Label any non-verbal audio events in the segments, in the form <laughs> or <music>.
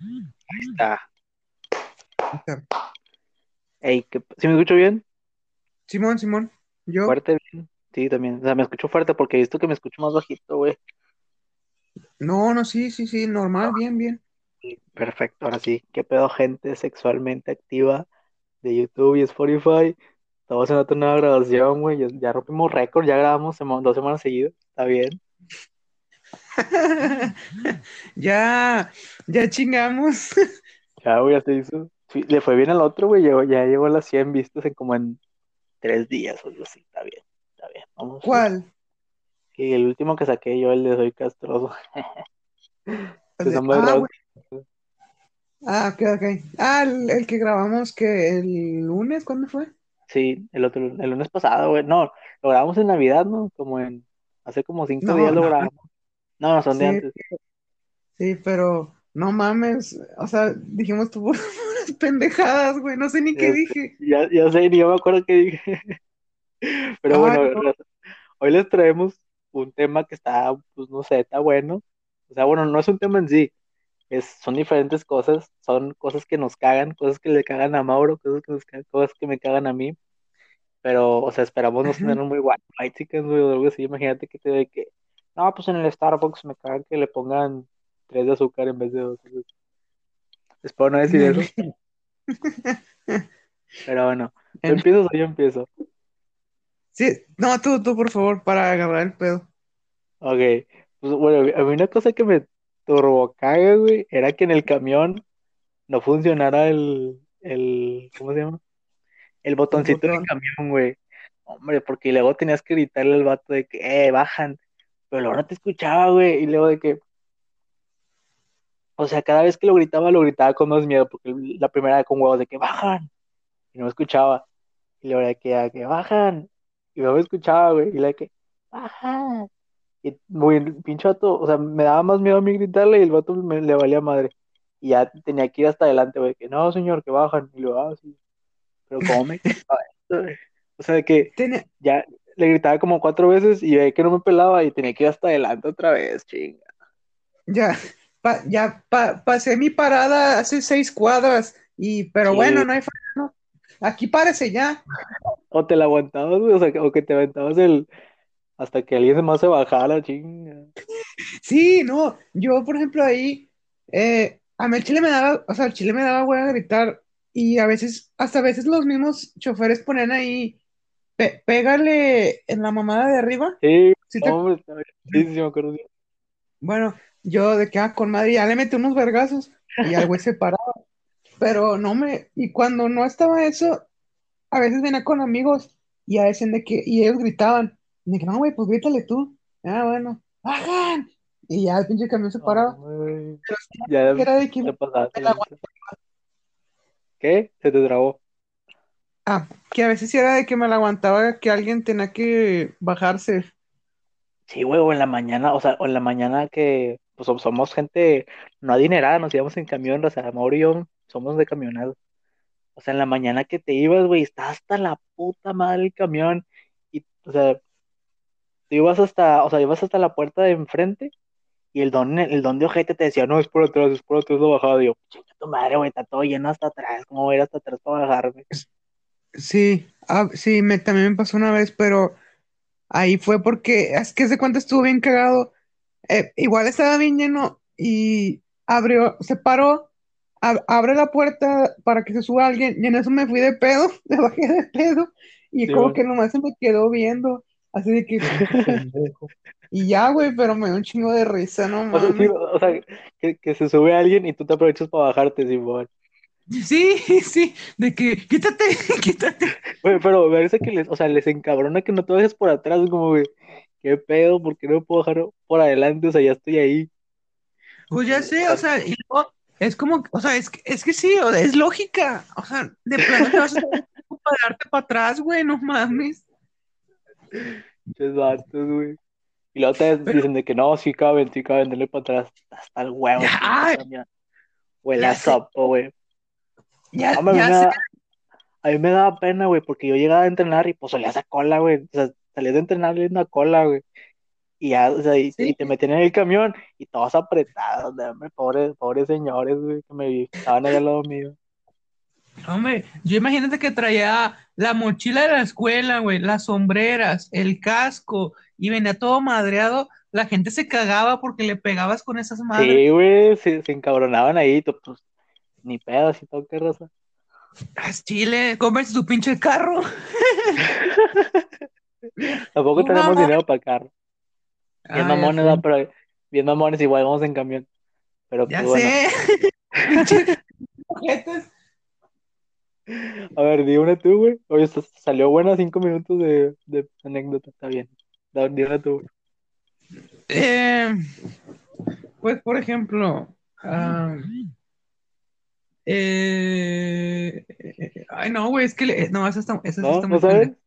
Ahí está. Ey, ¿qué- ¿sí me escucho bien? Simón, Simón, yo. Fuerte, bien. Sí, también. O sea, me escucho fuerte porque he visto que me escucho más bajito, güey. No, no, sí, sí, sí, normal, bien, bien. Sí, Perfecto, ahora sí. ¿Qué pedo, gente sexualmente activa de YouTube y Spotify? Estamos en otra nueva grabación, güey. Ya, rompimos récord, ya grabamos dos semanas seguidas. Está bien. <laughs> Ya, ya chingamos. Ya, güey, ya se hizo. Le fue bien al otro, güey. Llegó, ya llegó a las 100 vistas en como en tres días o algo así. Está bien, está bien. Vamos. ¿Cuál? Y el último que saqué yo, el de Soy Castroso. <laughs> Ah. Ah, ok, ok. Ah, el, el que grabamos que el lunes, ¿cuándo fue? Sí, el otro, el lunes pasado, güey. No, lo grabamos en Navidad, ¿no? Como en, hace como cinco No, días lo no. grabamos. No, son de Sí, antes. sí, pero no mames. O sea, dijimos tú <laughs> puras pendejadas, güey. No sé ni qué Ya, dije. ya, ya sé, ni yo me acuerdo qué dije. <laughs> Pero bueno, no. hoy les traemos un tema que está, pues no sé, está bueno. O sea, bueno, no es un tema en sí, es, son diferentes cosas, son cosas que nos cagan, cosas que le cagan a Mauro, cosas que, nos cagan- cosas que me cagan a mí. Pero, o sea, esperamos no tener muy white chickens, güey, o algo así. Imagínate que te de que, no, pues en el Starbucks me cagan que le pongan tres de azúcar en vez de dos. Espero no decir eso, <laughs> pero bueno, ¿tú empiezas o yo empiezo? Sí, no, tú, tú, por favor, para agarrar el pedo. Ok, pues bueno, a mí una cosa que me turbo caga, güey, era que en el camión no funcionara el, el, ¿cómo se llama? El El botoncito del botón. camión, güey. Hombre, porque luego tenías que gritarle al vato de que, eh, bajan, pero luego no te escuchaba, güey, y luego de que, o sea, cada vez que lo gritaba, lo gritaba con más miedo, porque la primera era con huevos de que bajan, y no me escuchaba, y luego de que, "Ah, que bajan, y no me escuchaba, güey, y luego de que, bajan, y muy pinche vato, o sea, me daba más miedo a mí gritarle, y el vato me le valía madre, y ya tenía que ir hasta adelante, güey, que no, señor, que bajan, y luego, ah, sí, pero ¿cómo me? <laughs> O sea, que Tiene- ya le gritaba como cuatro veces, y veía que no me pelaba, y tenía que ir hasta adelante otra vez, chinga. Ya, pa- ya pa- pasé mi parada hace seis cuadras, y, pero Sí, bueno, no hay ¿no? Aquí párese ya. o te la aguantabas, güey, o sea, que- o que te aventabas el, hasta que alguien más se bajara, chinga. Sí, no, yo por ejemplo ahí, eh, a mí el chile me daba, o sea, el chile me daba hueá a gritar, y a veces, hasta a veces los mismos choferes ponían ahí, "Pe- pégale en la mamada de arriba. Sí, ¿Sí te- hombre, sí, me acuerdo. Bueno, yo de que, ah, con madre, ya le metí unos vergazos, y ya el güey se paraba, pero no me, y cuando no estaba eso, a veces venía con amigos y a veces de que, y ellos gritaban, de que no, güey, pues grítale tú. Ah, bueno, ¡bajan! Y ya el pinche camión se paraba. Hombre, Pero sí, ya era de que pasaste, me la. ¿Qué? Se te trabó. Ah, que a veces era de que me la aguantaba que alguien tenía que bajarse. Sí, güey, o en la mañana, o sea, o en la mañana que pues som- somos gente no adinerada, nos íbamos en camión, o sea, Mauro y yo somos de camionados. O sea, en la mañana que te ibas, güey, está hasta la puta madre el camión. Y, o sea, te ibas hasta, o sea, ibas hasta la puerta de enfrente y el don, el don de ojete te decía, no, es por atrás, es por atrás la bajada. Y yo, chinga tu madre, güey, está todo lleno hasta atrás, ¿cómo voy a ir hasta atrás para bajarme? Sí, ah, sí, me, también me pasó una vez, pero ahí fue porque, es que se cuenta estuvo bien cagado. Eh, igual estaba bien lleno y abrió, se paró, ab- abre la puerta para que se suba alguien y en eso me fui de pedo, <laughs> me bajé de pedo y Sí, como que nomás se me quedó viendo, así de que. <laughs> Y ya, güey, pero me dio un chingo de risa, no O sea, sí, mames. o sea, que, que se sube alguien y tú te aprovechas para bajarte, Simón. Sí, <laughs> sí, de que quítate, <laughs> quítate. Güey, pero me parece que les, o sea, les encabrona que no te bajes por atrás, como, güey, ¿qué pedo? ¿Por qué no puedo bajar por adelante? O sea, ya estoy ahí. Pues ya sé, o sea, y luego es como, o sea, es que, es que sí, o sea, es lógica, o sea, de plano te vas a que darte para atrás, güey, no mames. Güey. Y luego te Pero dicen de que no, sí caben, sí caben, denle para atrás. Hasta el huevo. Huele a sé, sopo, güey. Ya, Hombre, a mí ya me sé, da, a mí me daba pena, güey, porque yo llegaba a entrenar y pues olía esa cola, güey. O sea, salía de entrenar oliendo a cola, güey. Y ya, o sea, y, Sí. y te metían en el camión y todos apretados, hombre, pobres, pobres señores, güey, que me estaban ahí al lado mío. Hombre, yo imagínate que traía la mochila de la escuela, güey, las sombreras, el casco, y venía todo madreado. La gente se cagaba porque le pegabas con esas madres. Sí, güey, se, se encabronaban ahí, tú, pues, ni pedo, todo qué raza. Haz Chile, cómprate tu pinche carro. <laughs> Tampoco No, tenemos dinero para carro. Bien Ah, bien mamones, igual vamos en camión. Pero Ya pues bueno, sé. Pinches <laughs> ojetes. a ver, di una tú, güey. Oye, salió buena cinco minutos de, de anécdota, está bien. Da- Di una tú, güey. Eh, pues, por ejemplo, ah, eh, eh, ay, no, güey, es que le- no, esa está, esa ¿No? está ¿No muy sabes? pendeja.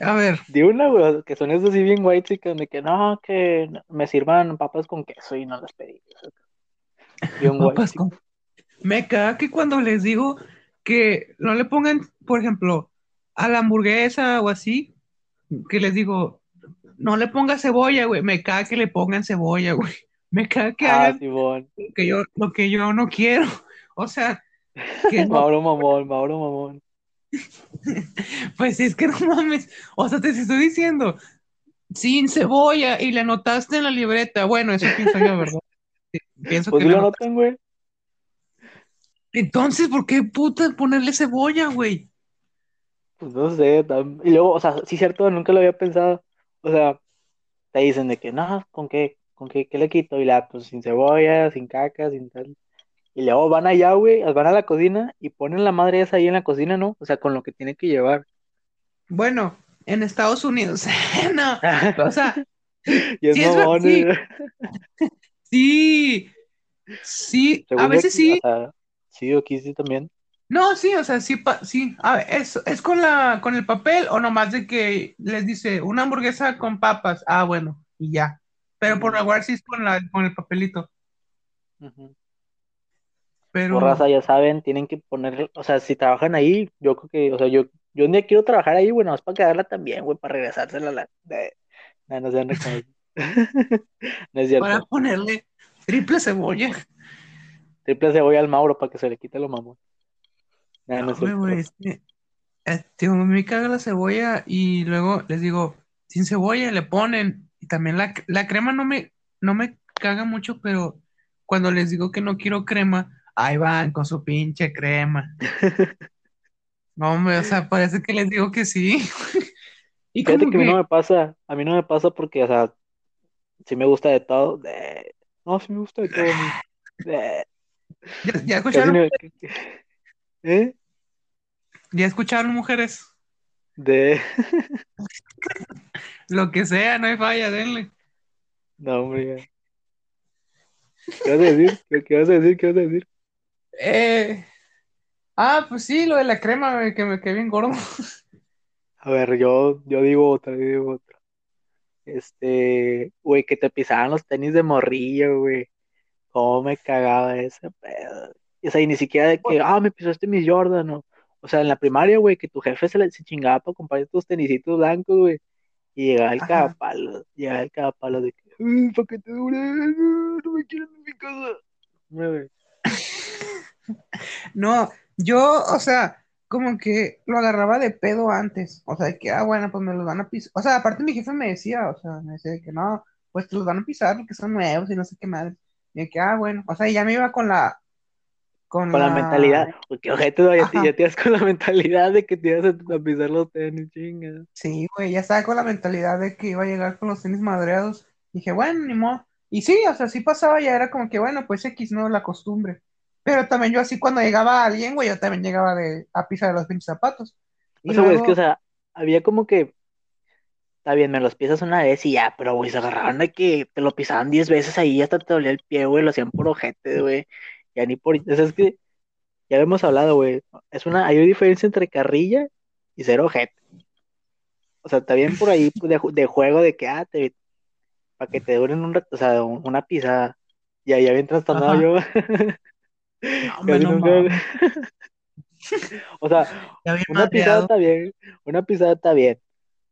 A ver, Di una, güey, que son esos así bien white chicas, de que no, que me sirvan papas con queso y no las pedí. Bien <laughs> papas con- Me caga que cuando les digo que no le pongan, por ejemplo, a la hamburguesa o así, que les digo, no le ponga cebolla, güey. Me caga que le pongan cebolla, güey. <laughs> Me caga que Ah, hagan Simón. lo que yo, lo que yo no quiero. O sea, que <laughs> no, Mauro Mamón, Mauro Mamón. <laughs> pues es que no mames. O sea, te estoy diciendo, sin cebolla, y le anotaste en la libreta. Bueno, eso pienso yo, ¿verdad? Sí, Pienso Pues que lo notan, güey. Entonces, ¿por qué puta ponerle cebolla, güey? Pues no sé. tam- Y luego, o sea, sí, cierto, nunca lo había pensado. O sea, te dicen de que, no, ¿con qué? ¿Con qué, qué le quito? Y la, pues sin cebolla, sin caca, sin tal. Y luego van allá, güey, van a la cocina y ponen la madre esa ahí en la cocina, ¿no? O sea, con lo que tiene que llevar. Bueno, en Estados Unidos, <laughs> no, o sea, <laughs> Y es Sí, es sí. eh. <laughs> sí, sí, Según a veces aquí, sí, O sea, sí, aquí sí también. no, sí, o sea, sí, pa- sí, a ver, es, es con la, con el papel o nomás de que les dice una hamburguesa con papas, ah, bueno, y ya, pero por igual sí es con la, con el papelito, Ujú. Pero, Por raza, ya saben, tienen que poner, o sea, si trabajan ahí, yo creo que, o sea, yo, yo un día quiero trabajar ahí, güey, más para quedarla también, güey, para regresársela a la, no, no sean. <laughs> No es cierto. para ponerle triple cebolla, Triple cebolla al Mauro para que se le quite lo mamón. No, no no, es es que, eh, tío, me caga la cebola y luego les digo, sin cebolla le ponen, y también la, la crema no me, no me caga mucho, pero cuando les digo que no quiero crema, ahí van con su pinche crema. <laughs> No, hombre, o sea, parece que les digo que sí. <laughs> Y Fíjate que a mí no me pasa, a mí no me pasa porque, o sea, sí me gusta de todo. de- No, sí me gusta de todo. De- ya, ya escucharon, ¿Eh? ya escucharon, mujeres, De... <laughs> lo que sea, no hay falla, denle. No, hombre. ya. ¿Qué vas a decir? ¿Qué, qué vas a decir? ¿Qué vas a decir? Eh, ah, pues sí, lo de la crema, que me quedé bien gordo. A ver, yo, yo digo otra, yo digo otra. Este, güey, que te pisaban los tenis de morrillo, güey. Cómo me cagaba ese pedo. O sea, y ni siquiera de que, ah, me pisaste mis Jordan, no. O sea, en la primaria, güey, que tu jefe se, le, se chingaba para comprar tus tenisitos blancos, güey. Y llegaba el Ajá. cagapalo, llegaba el cagapalo de que, "Ay, para que te dure, no, no me quieren en mi casa. Güey. No, yo, o sea, como que lo agarraba de pedo antes. O sea, de que, ah, bueno, pues me los van a pisar. O sea, aparte mi jefe me decía, o sea, me decía de que no, pues te los van a pisar porque son nuevos y no sé qué madre. Y de que, ah, bueno, o sea, y ya me iba con la, con Con la la, mentalidad, porque ojete, no, ya, ya te ibas con la mentalidad de que te ibas a, pisar los tenis, chinga. Sí, güey, ya estaba con la mentalidad de que iba a llegar con los tenis madreados. Dije, bueno, ni modo. Y sí, o sea, sí pasaba, ya era como que, bueno, pues X, no, la costumbre. Pero también yo así cuando llegaba alguien, güey, yo también llegaba de, a pisar los pinches zapatos. Y O sea, güey, es que, o sea, había como que, está bien, me los pisas una vez y ya, pero, güey, se agarraban de que te lo pisaban 10 veces ahí, hasta te dolía el pie, güey, lo hacían por ojete, güey. Ya ni por, o sea, es que, ya lo hemos hablado, güey, es una, hay una diferencia entre carrilla y ser ojete. O sea, está bien por ahí de, ju- de juego de que, ah, te, para que te duren un rato, o sea, un- una pisada. Ya, ya bien trastornado yo. <laughs> no, hombre, Casi no nunca. mames, <laughs> O sea, <laughs> una pisada está bien, una pisada está bien,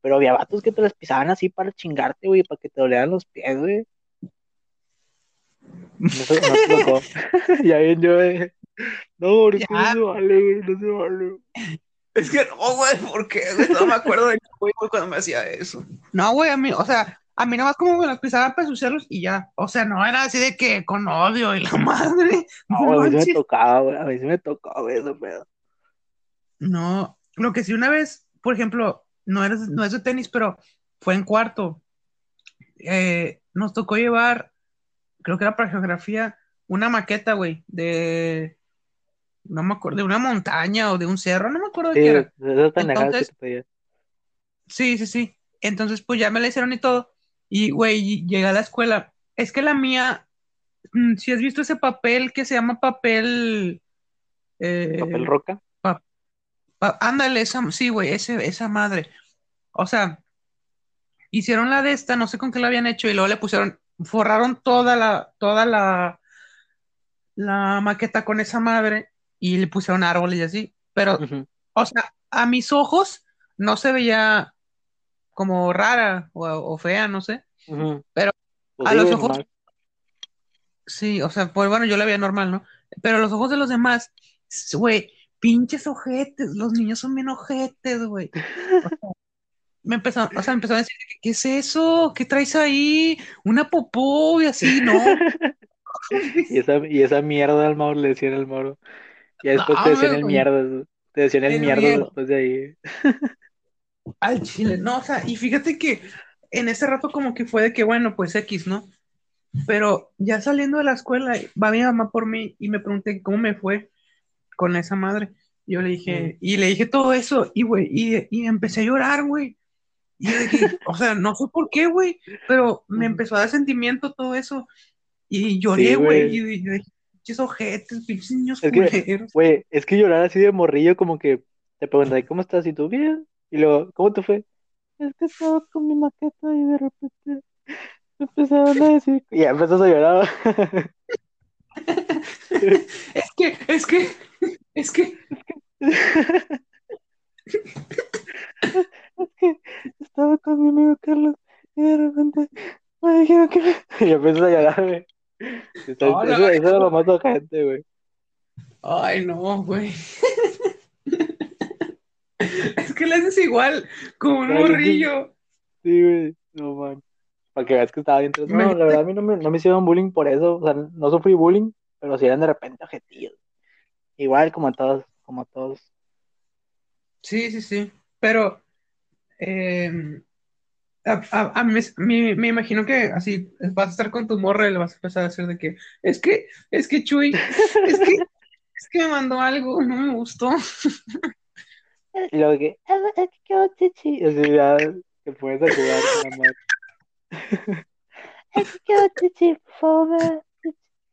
Pero había vatos que te las pisaban así para chingarte, güey, para que te dolieran los pies, güey. No, se- no <laughs> ya bien yo, eh. No, porque no se vale, güey, no se vale. Es que no, güey, ¿por qué? güey? No me acuerdo de güey fue cuando me hacía eso. No, güey, a mí, o sea, a mí nomás como me los pisaba para ensuciarlos y ya. O sea, no era así de que con odio y la <laughs> madre. No, a mí sí me tocaba, güey, a mí sí me tocó, güey, ese pedo. No, lo que sí una vez, por ejemplo, no es, no es de tenis, pero fue en cuarto. Eh, nos tocó llevar, creo que era para geografía, una maqueta, güey, de, no me acuerdo, de una montaña o de un cerro, no me acuerdo de qué era. Entonces-. Sí, sí, sí. Entonces, pues ya me la hicieron y todo. Y, güey, llegué a la escuela. Es que la mía, mm, si has visto ese papel que se llama papel... eh, Papel roca. pa- ándale, esa, sí, güey, esa madre. O sea, hicieron la de esta, no sé con qué la habían hecho, y luego le pusieron, forraron toda la, toda la, la maqueta con esa madre, y le pusieron árboles y así. Pero, o sea, a mis ojos no se veía como rara o, o fea, no sé. Pero Pues a los ojos- normal. Sí, o sea, pues bueno, yo la veía normal, ¿no? Pero a los ojos de los demás, güey, pinches ojetes, los niños son bien ojetes, güey. O sea, me empezaron, o sea, me empezaron a decir, ¿qué es eso? ¿Qué traes ahí? Una popó y así, ¿no? <laughs> Y esa, y esa mierda al Mauro le decían al Mauro. Y después No, te decían el mierda. Te decían el mierda. después de ahí. <laughs> Al chile, no, o sea, y fíjate que en ese rato como que fue de que, bueno, pues X, ¿no? Pero ya saliendo de la escuela, va mi mamá por mí y me pregunté cómo me fue con esa madre. Yo le dije, y le dije todo eso, y güey, y, y empecé a llorar, güey. Y yo dije, <laughs> o sea, no sé por qué, güey, pero me Ujú. empezó a dar sentimiento todo eso. Y lloré, güey, y yo dije, pinches ojetes, pinches niños. Güey, es que llorar así de morrillo, como que te preguntan, ¿cómo estás? Y tú, bien. Y luego, ¿cómo te fue? Es que estaba con mi maqueta y de repente me empezaron a decir. Y ya empezas a llorar. <laughs> Es que, es que, es que, Es que estaba con mi amigo Carlos y de repente me dijeron que. <laughs> Y empiezas a llorar, güey. Está- Hola, Eso, eso era lo más ojete, güey. ay, no, güey. <laughs> Que le haces igual, como un morrillo. Sí, güey. No, man. Para que veas que estaba bien. No, la verdad a mí no me, no me hicieron bullying por eso. O sea, no sufrí bullying, pero sí eran de repente objetivos. Igual como a todos, como a todos. Sí, sí, sí. Pero eh, a, a- a mí me, me imagino que así vas a estar con tu morra y le vas a empezar a decir de que es que, es que Chuy, es que, <laughs> es que me mandó algo, no me gustó. <laughs> Y luego que, "Ah, es que quedó chichi. Y así ya te puedes jugar con la madre. Es que quedó chichi, por favor.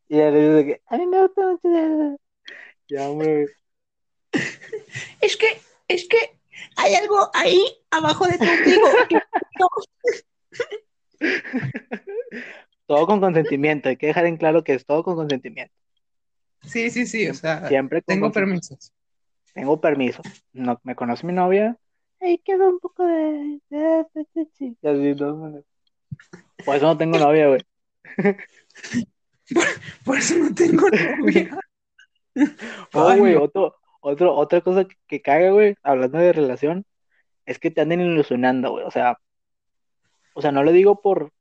Y ya le dices que, a mí me gusta mucho eso. Ya, hombre. Es que, es que hay algo ahí abajo de tu ombligo. <laughs> Todo con consentimiento. Hay que dejar en claro que es todo con consentimiento. Sí, sí, sí, o sea, Siempre con tengo permisos. Tengo permiso. No, me conoce mi novia. Ahí quedó un poco de, de, de chichi. Y así, no, man. Por eso no tengo novia, güey. Por eso no tengo novia. <laughs> Oh, güey, no. otro, otro, otra cosa que, que caga, güey, hablando de relación, es que te anden ilusionando, güey. O sea, o sea, no lo digo por.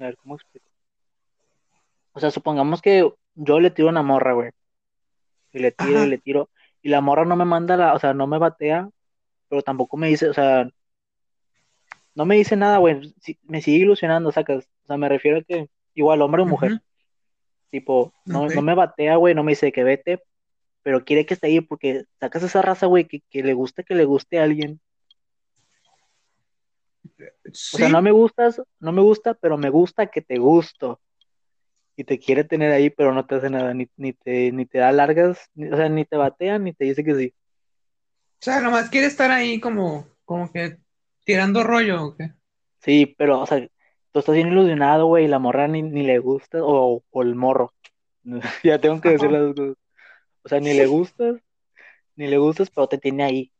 A ver, ¿cómo explico? O sea, supongamos que yo le tiro una morra, güey. Y le tiro Ajá. y le tiro. Y la morra no me manda la, o sea, no me batea, pero tampoco me dice, o sea, no me dice nada, güey. Sí, me sigue ilusionando, sacas. O sea, me refiero a que igual hombre o mujer. Tipo, no, no me batea, güey, no me dice que vete, pero quiere que esté ahí porque sacas esa raza, güey, que, que le gusta que le guste a alguien. O sea, no me gustas, no me gusta, pero me gusta que te gusto. Y te quiere tener ahí, pero no te hace nada, ni, ni te, ni te da largas, ni- o sea, ni te batea, ni te dice que sí. o sea, nomás quiere estar ahí como, como que tirando rollo, ¿o qué? Sí, pero, o sea, tú estás bien ilusionado, güey, y la morra ni, ni le gusta, o, o el morro. <laughs> Ya tengo que decir las dos cosas. O sea, ni le gustas, ni le gustas, pero te tiene ahí.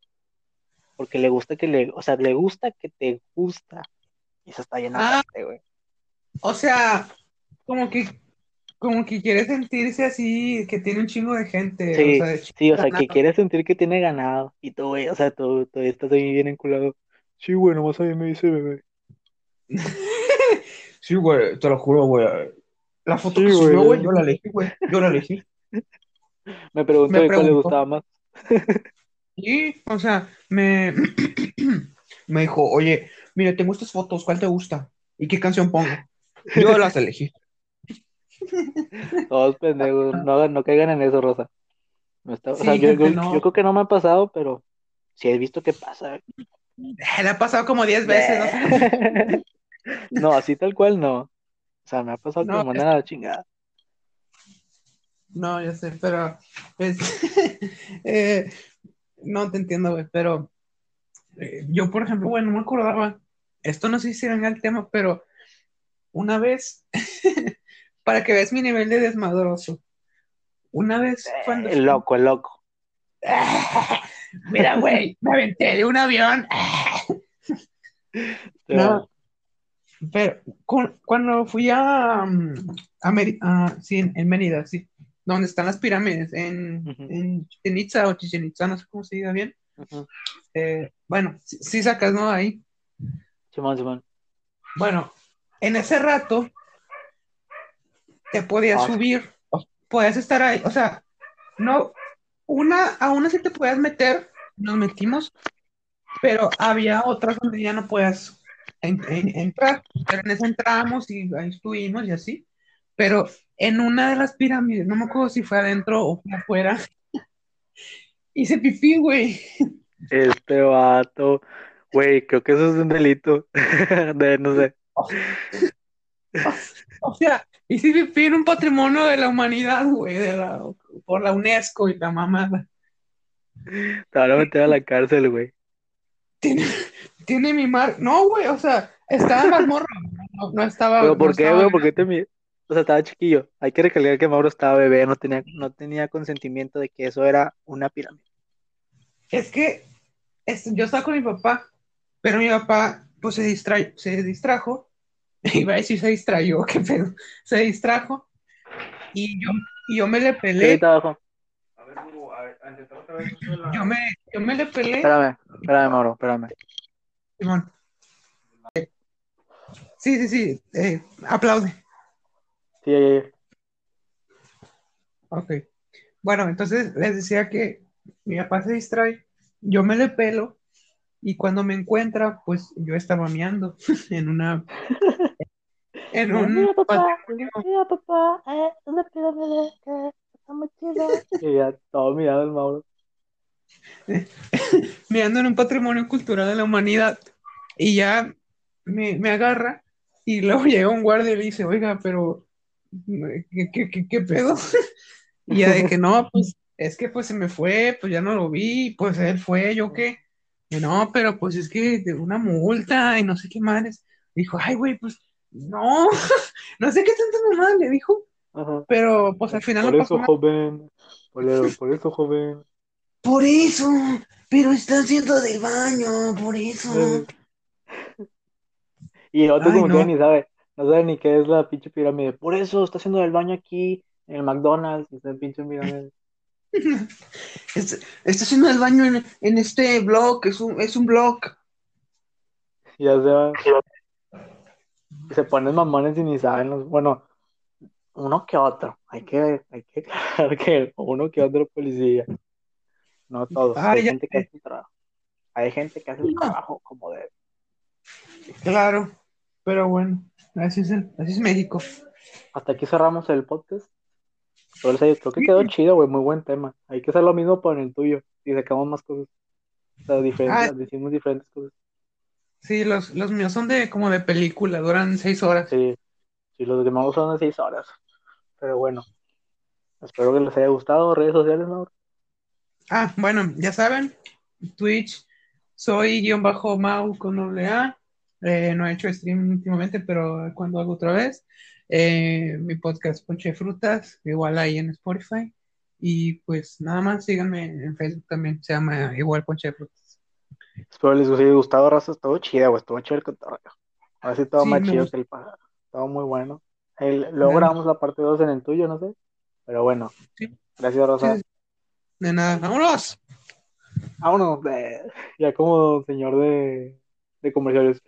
porque le gusta que le, o sea, le gusta que te gusta. Y eso está lleno Ah. de güey. O sea, como que, como que quiere sentirse así, que tiene un chingo de gente. Sí, o sea, sí, o sea, que quiere sentir que tiene ganado. Y tú, güey, o sea, tú, tú estás ahí bien enculado. Sí, güey, nomás a mí me dice bebé. <laughs> Sí, güey, te lo juro, güey. La foto Sí, que güey, subió, güey, yo la elegí, güey. Yo la elegí. <laughs> Me de cuál le preguntó. gustaba más. Y, o sea, me, <clears throat> me dijo, oye, mira, tengo estas fotos, ¿cuál te gusta? ¿Y qué canción pongo? Yo las elegí. <laughs> Todos pendejos, no, no caigan en eso, Rosa. No está, o sea, yo, yo- no. yo creo que no me ha pasado, pero sí he visto que pasa. Le ha pasado como 10 veces, ¿no? <laughs> No, así tal cual no. O sea, me ha pasado que No, me mandan a la chingada. No, ya sé, pero es, <laughs> eh, no te entiendo, güey, pero eh, yo, por ejemplo, bueno, no me acordaba, esto no sé si venga el tema, pero una vez, para que veas mi nivel de desmadroso, una vez cuando... El loco, el loco. <laughs> Mira, güey, me aventé de un avión. <laughs> No, pero cu- cuando fui a, mm, a, Meri- a- sí, en, en Mérida, sí, donde están las pirámides, en, Ujú. en Itza o Chichen Itza, no sé cómo se diga bien. Eh, bueno, sí, sí sacas, ¿no? Ahí. Simón, Simón. Bueno, en ese rato te podías Ah. subir, o- podías estar ahí, o sea, no, una, a una sí te podías meter, nos metimos, pero había otras donde ya no podías en- en- entrar, pero en esa entramos y ahí estuvimos y así, pero en una de las pirámides, no me acuerdo si fue adentro o fue afuera, <laughs> hice pipí, güey. Este vato. Güey, creo que eso es un delito. <laughs> De, no sé. <laughs> <laughs> O sea, pipí en un patrimonio de la humanidad, güey, de la, por la UNESCO y la mamada. Te van a meter a la cárcel, güey. Tiene, tiene mi mar. No, güey, o sea, estaba más morro. No, no estaba. Pero no ¿por qué, güey? ¿Por qué te mi- O sea, estaba chiquillo. Hay que recalcar que Mauro estaba bebé, no tenía, no tenía consentimiento de que eso era una pirámide. Es que es- yo estaba con mi papá, pero mi papá, pues se distrae, se distrajo. <laughs> Iba a decir se distrayó, qué pedo. Se distrajo. Y yo, y yo me le ¿Qué pelé. abajo? Yo me, yo me le pelé. Espérame, espérame, Mauro, espérame. Simón. Sí, sí, sí. eh, aplaude. Sí, ya. Ok. Bueno, entonces les decía que mi papá se distrae, yo me le pelo y cuando me encuentra, pues yo estaba meando <laughs> en una en un Mira, papá, mira, papá, eh, una pirámide que está muy chida. <laughs> Y ya, todo mirado el Mauro. <laughs> meando en un patrimonio cultural de la humanidad y ya me, me agarra y luego llega un guardia y le dice, oiga, pero ¿qué, qué, qué- qué pedo? Y ya de que no, pues es que pues se me fue, pues ya no lo vi, pues él fue, yo qué. No, pero pues es que de una multa y no sé qué madres. Dijo, ay, güey, pues no, <laughs> no sé qué tanta mamada le dijo, Ajá. pero pues al final Por no eso, pasó joven. Por, por eso, joven. Por eso, pero está haciendo del baño, por eso. <laughs> Y el otro Ay, como no. que ni sabe, no sabe ni qué es la pinche pirámide. Por eso está haciendo el baño aquí, en el McDonald's, está en pinche pirámide. Está, está haciendo el baño en, en este blog, es un, es un blog. Ya se se ponen mamones y ni saben. los- Bueno, uno que otro. Hay que, hay que aclarar que uno que otro policía. No todos. Ah, hay gente que hace el trabajo. Hay gente que hace el trabajo como debe. Claro, pero bueno, así es, el- así es México. Hasta aquí cerramos el podcast. Pero, creo que quedó chido, güey. Muy buen tema. Hay que hacer lo mismo por el tuyo. Y sacamos más cosas. O sea, diferentes, Ah. decimos diferentes cosas. Sí, los, los míos son de como de película, duran seis horas. Sí, sí, los demás son de seis horas. Pero bueno, espero que les haya gustado. Redes sociales, Mauro. Ah, bueno, ya saben, Twitch, soy guion bajo Mau con doble A. Eh, no he hecho stream últimamente, pero cuando hago otra vez. Eh, mi podcast Ponche de Frutas, igual ahí en Spotify. Y pues nada más, síganme en Facebook también, se llama igual Ponche de Frutas. Espero les haya gustado, raza. Estuvo chida, güey. Estuvo chido el cotorreo. Ahora sí todo Sí, más chido que el pasado. Todo muy bueno. El- luego grabamos la parte 2 en el tuyo, no sé. Pero bueno, Sí, gracias, Rosa. sí. De nada. ¡Vámonos! Vámonos. eh, ya como señor de, de comerciales.